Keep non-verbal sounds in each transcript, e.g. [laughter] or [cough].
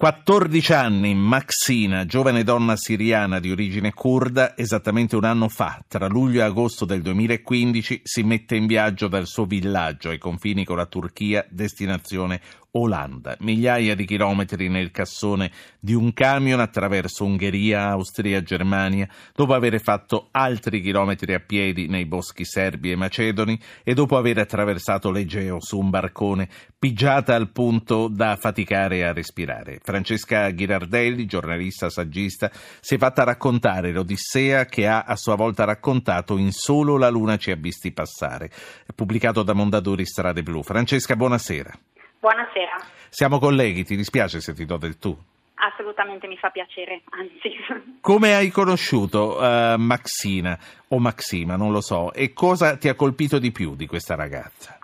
14 anni, Maxina, giovane donna siriana di origine kurda, esattamente un anno fa, tra luglio e agosto del 2015, si mette in viaggio dal suo villaggio ai confini con la Turchia, destinazione Olanda. Migliaia di chilometri nel cassone di un camion attraverso Ungheria, Austria, Germania, dopo aver fatto altri chilometri a piedi nei boschi serbi e macedoni e dopo aver attraversato l'Egeo su un barcone, pigiata al punto da faticare a respirare. Francesca Ghirardelli, giornalista saggista, si è fatta raccontare l'Odissea che ha a sua volta raccontato in Solo la luna ci ha visti passare, pubblicato da Mondadori Strade Blu. Francesca, buonasera. Buonasera. Siamo colleghi, ti dispiace se ti do del tu? Assolutamente mi fa piacere, anzi. [laughs] Come hai conosciuto uh, Maxina o Maxima, non lo so, e cosa ti ha colpito di più di questa ragazza?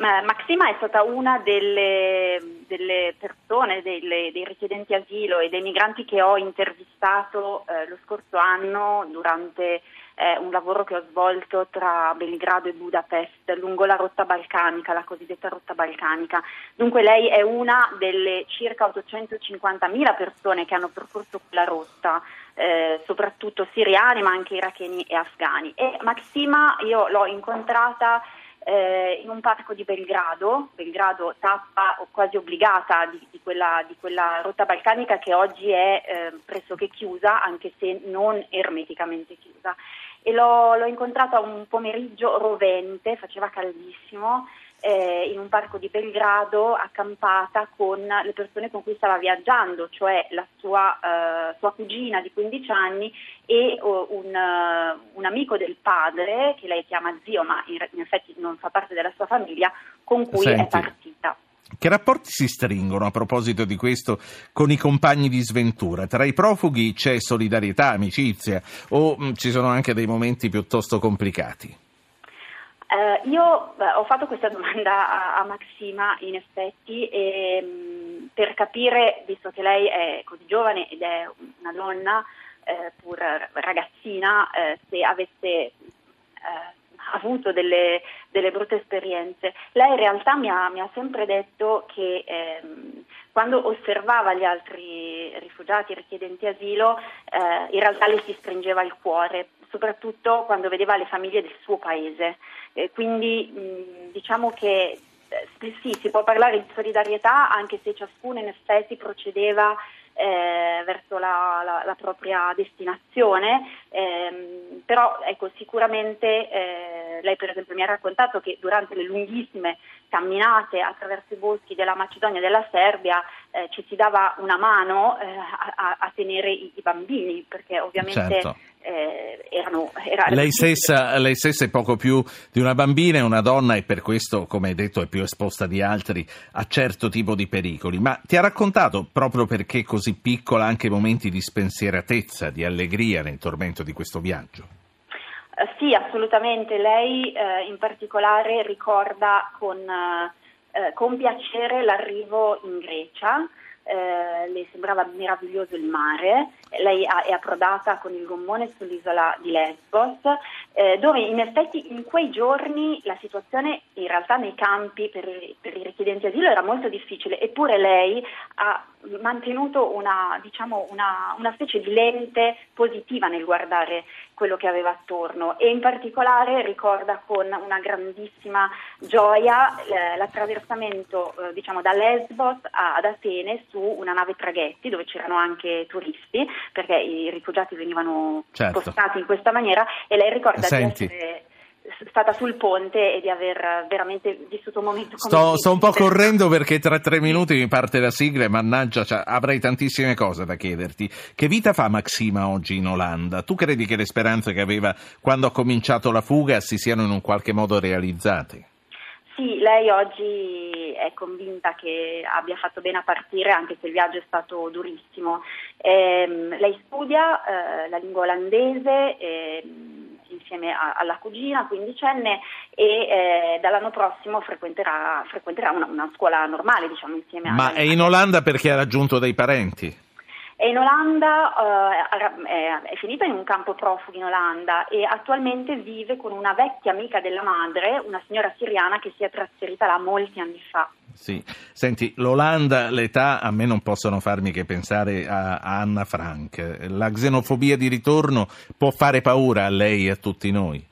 Maxima è stata una delle, delle persone, delle, dei richiedenti asilo e dei migranti che ho intervistato eh, lo scorso anno durante eh, un lavoro che ho svolto tra Belgrado e Budapest lungo la rotta balcanica, la cosiddetta rotta balcanica. Dunque lei è una delle circa 850.000 persone che hanno percorso quella rotta, eh, soprattutto siriani ma anche iracheni e afghani. E Maxima io l'ho incontrata eh, in un parco di Belgrado, Belgrado tappa quasi obbligata di, di, quella, di quella, rotta balcanica che oggi è eh, pressoché chiusa, anche se non ermeticamente chiusa. E l'ho, l'ho incontrata un pomeriggio rovente, faceva caldissimo, eh, in un parco di Belgrado accampata con le persone con cui stava viaggiando, cioè la sua, eh, sua cugina di 15 anni e uh, un, uh, un, amico del padre, che lei chiama zio, ma in, in, effetti non fa parte della sua famiglia, con cui Senti. è partita. Che rapporti si stringono a proposito di questo con i compagni di sventura? Tra i profughi c'è solidarietà, amicizia o mh, mm, ci sono anche dei momenti piuttosto complicati? Eh, io beh, ho fatto questa domanda a, a Maxima in effetti e, mh, mm, per capire, visto che lei è così giovane ed è una donna, eh, pur ragazzina, eh, se avesse eh, avuto delle, delle, brutte esperienze. Lei in realtà mi ha, mi ha sempre detto che ehm, quando osservava gli altri rifugiati, richiedenti asilo, eh, in realtà le si stringeva il cuore, soprattutto quando vedeva le famiglie del suo paese. Eh, quindi diciamo che eh, sì, si può parlare di solidarietà anche se ciascuno in effetti procedeva eh, verso la, la, la, propria destinazione, ehm, però ecco, sicuramente eh, lei per esempio mi ha raccontato che durante le lunghissime camminate attraverso i boschi della Macedonia e della Serbia eh, ci si dava una mano eh, a, a, tenere i, i, bambini, perché ovviamente certo. eh, erano... Era lei, stessa, lei, stessa, è poco più di una bambina, è una donna e per questo, come hai detto, è più esposta di altri a certo tipo di pericoli. Ma ti ha raccontato, proprio perché così piccola, anche momenti di spensieratezza, di allegria nel tormento di questo viaggio? Eh, sì, assolutamente. Lei eh, in particolare ricorda con, eh, con, piacere l'arrivo in Grecia. Eh, le sembrava meraviglioso il mare, lei è approdata con il gommone sull'isola di Lesbos, eh, dove in effetti in quei giorni la situazione in realtà nei campi per, per i richiedenti asilo era molto difficile, eppure lei ha mantenuto una, diciamo, una, una, specie di lente positiva nel guardare quello che aveva attorno e in particolare ricorda con una grandissima gioia eh, l'attraversamento eh, diciamo, da Lesbos ad Atene su una nave traghetti dove c'erano anche turisti perché i rifugiati venivano certo. spostati in questa maniera e lei ricorda Senti. di essere stata sul ponte e di aver veramente vissuto un momento come sto, sto un po' correndo perché tra tre minuti mi parte la sigla e mannaggia cioè, avrei tantissime cose da chiederti. Che vita fa Maxima oggi in Olanda? Tu credi che le speranze che aveva quando ha cominciato la fuga si siano in un qualche modo realizzate? Sì, lei oggi è convinta che abbia fatto bene a partire anche se il viaggio è stato durissimo. Eh, lei studia eh, la lingua olandese. Eh, insieme a, alla cugina quindicenne e eh, dall'anno prossimo frequenterà, frequenterà una, una, scuola normale diciamo insieme a... Ma è in Olanda perché ha raggiunto dei parenti? È in Olanda, eh, è finita in un campo profughi in Olanda e attualmente vive con una vecchia amica della madre, una signora siriana che si è trasferita là molti anni fa. Sì. Senti, l'Olanda, l'età, a me non possono farmi che pensare a, Anna Frank. La xenofobia di ritorno può fare paura a lei e a tutti noi?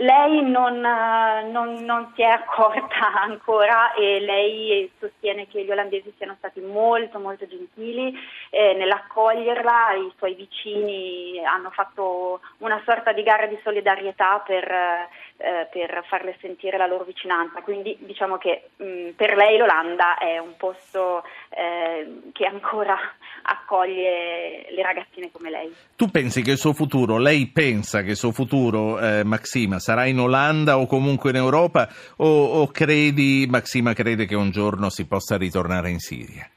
Lei non, non, non, si è accorta [laughs] ancora e lei sostiene che gli olandesi siano stati molto molto gentili eh, nell'accoglierla, i suoi vicini hanno fatto una sorta di gara di solidarietà per, eh, per farle sentire la loro vicinanza, quindi diciamo che mh, per lei l'Olanda è un posto eh, che ancora [laughs] accoglie le ragazzine come lei. Tu pensi che il suo futuro, lei pensa che il suo futuro, eh, Maxima, sarà in Olanda o comunque in Europa o, o credi, Maxima crede che un giorno si possa ritornare in Siria?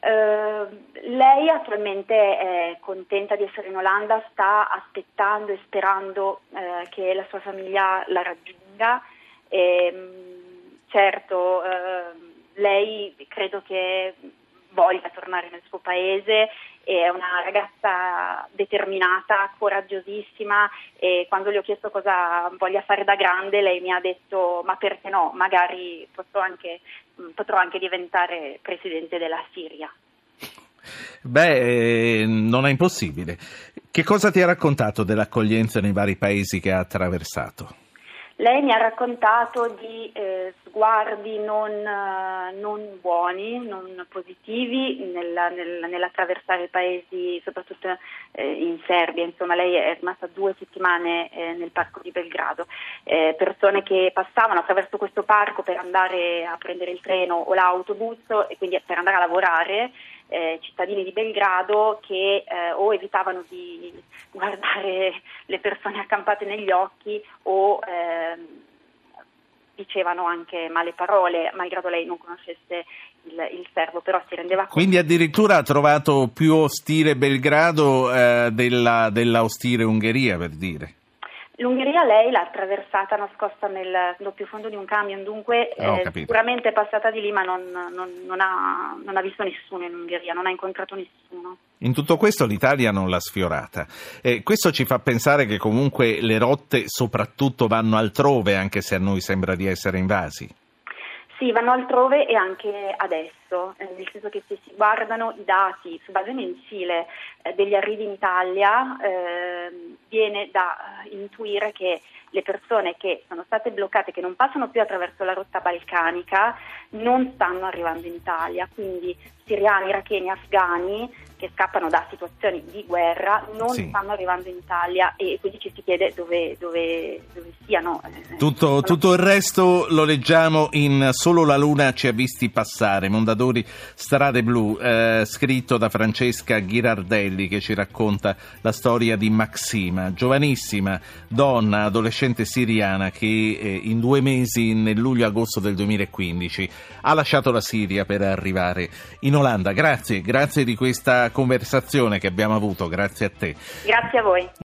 Uh, lei attualmente è contenta di essere in Olanda, sta aspettando e sperando uh, che la sua famiglia la raggiunga. E, um, certo, uh, lei credo che voglia tornare nel suo paese, è una ragazza determinata, coraggiosissima e quando le ho chiesto cosa voglia fare da grande lei mi ha detto ma perché no, magari anche, potrò anche diventare presidente della Siria. Beh, non è impossibile. Che cosa ti ha raccontato dell'accoglienza nei vari paesi che ha attraversato? Lei mi ha raccontato di eh, sguardi non, uh, non, buoni, non positivi nella, nel, nell'attraversare i paesi, soprattutto eh, in Serbia. Insomma, lei è rimasta due settimane eh, nel parco di Belgrado. Eh, persone che passavano attraverso questo parco per andare a prendere il treno o l'autobus e quindi per andare a lavorare eh, cittadini di Belgrado che eh, o evitavano di [laughs] guardare le persone accampate negli occhi o eh, dicevano anche male parole, malgrado lei non conoscesse il, il serbo, però si rendeva conto. Quindi addirittura ha trovato più ostile Belgrado eh, della, della ostile Ungheria, per dire. L'Ungheria lei l'ha attraversata nascosta nel doppio fondo di un camion, dunque eh, sicuramente è passata di lì ma non, non, non, ha, non, ha, visto nessuno in Ungheria, non ha incontrato nessuno. In tutto questo l'Italia non l'ha sfiorata. Eh, questo ci fa pensare che comunque le rotte soprattutto vanno altrove, anche se a noi sembra di essere invasi. Sì, vanno altrove e anche adesso, eh, nel senso che se si guardano i dati su base mensile eh, degli arrivi in Italia, eh, viene da intuire che le persone che sono state bloccate, che non passano più attraverso la rotta balcanica, non stanno arrivando in Italia. Quindi siriani, iracheni, afghani che scappano da situazioni di guerra non sì. stanno arrivando in Italia e quindi ci si chiede dove, dove, dove siano. Eh, tutto, tutto, il resto lo leggiamo in Solo la Luna ci ha visti passare, Mondadori Strade Blu, eh, scritto da Francesca Ghirardelli che ci racconta la storia di Maxima, giovanissima donna, adolescente siriana che eh, in due mesi, nel luglio-agosto del 2015, ha lasciato la Siria per arrivare in Olanda. Grazie, grazie di questa conversazione che abbiamo avuto, grazie a te. Grazie a voi.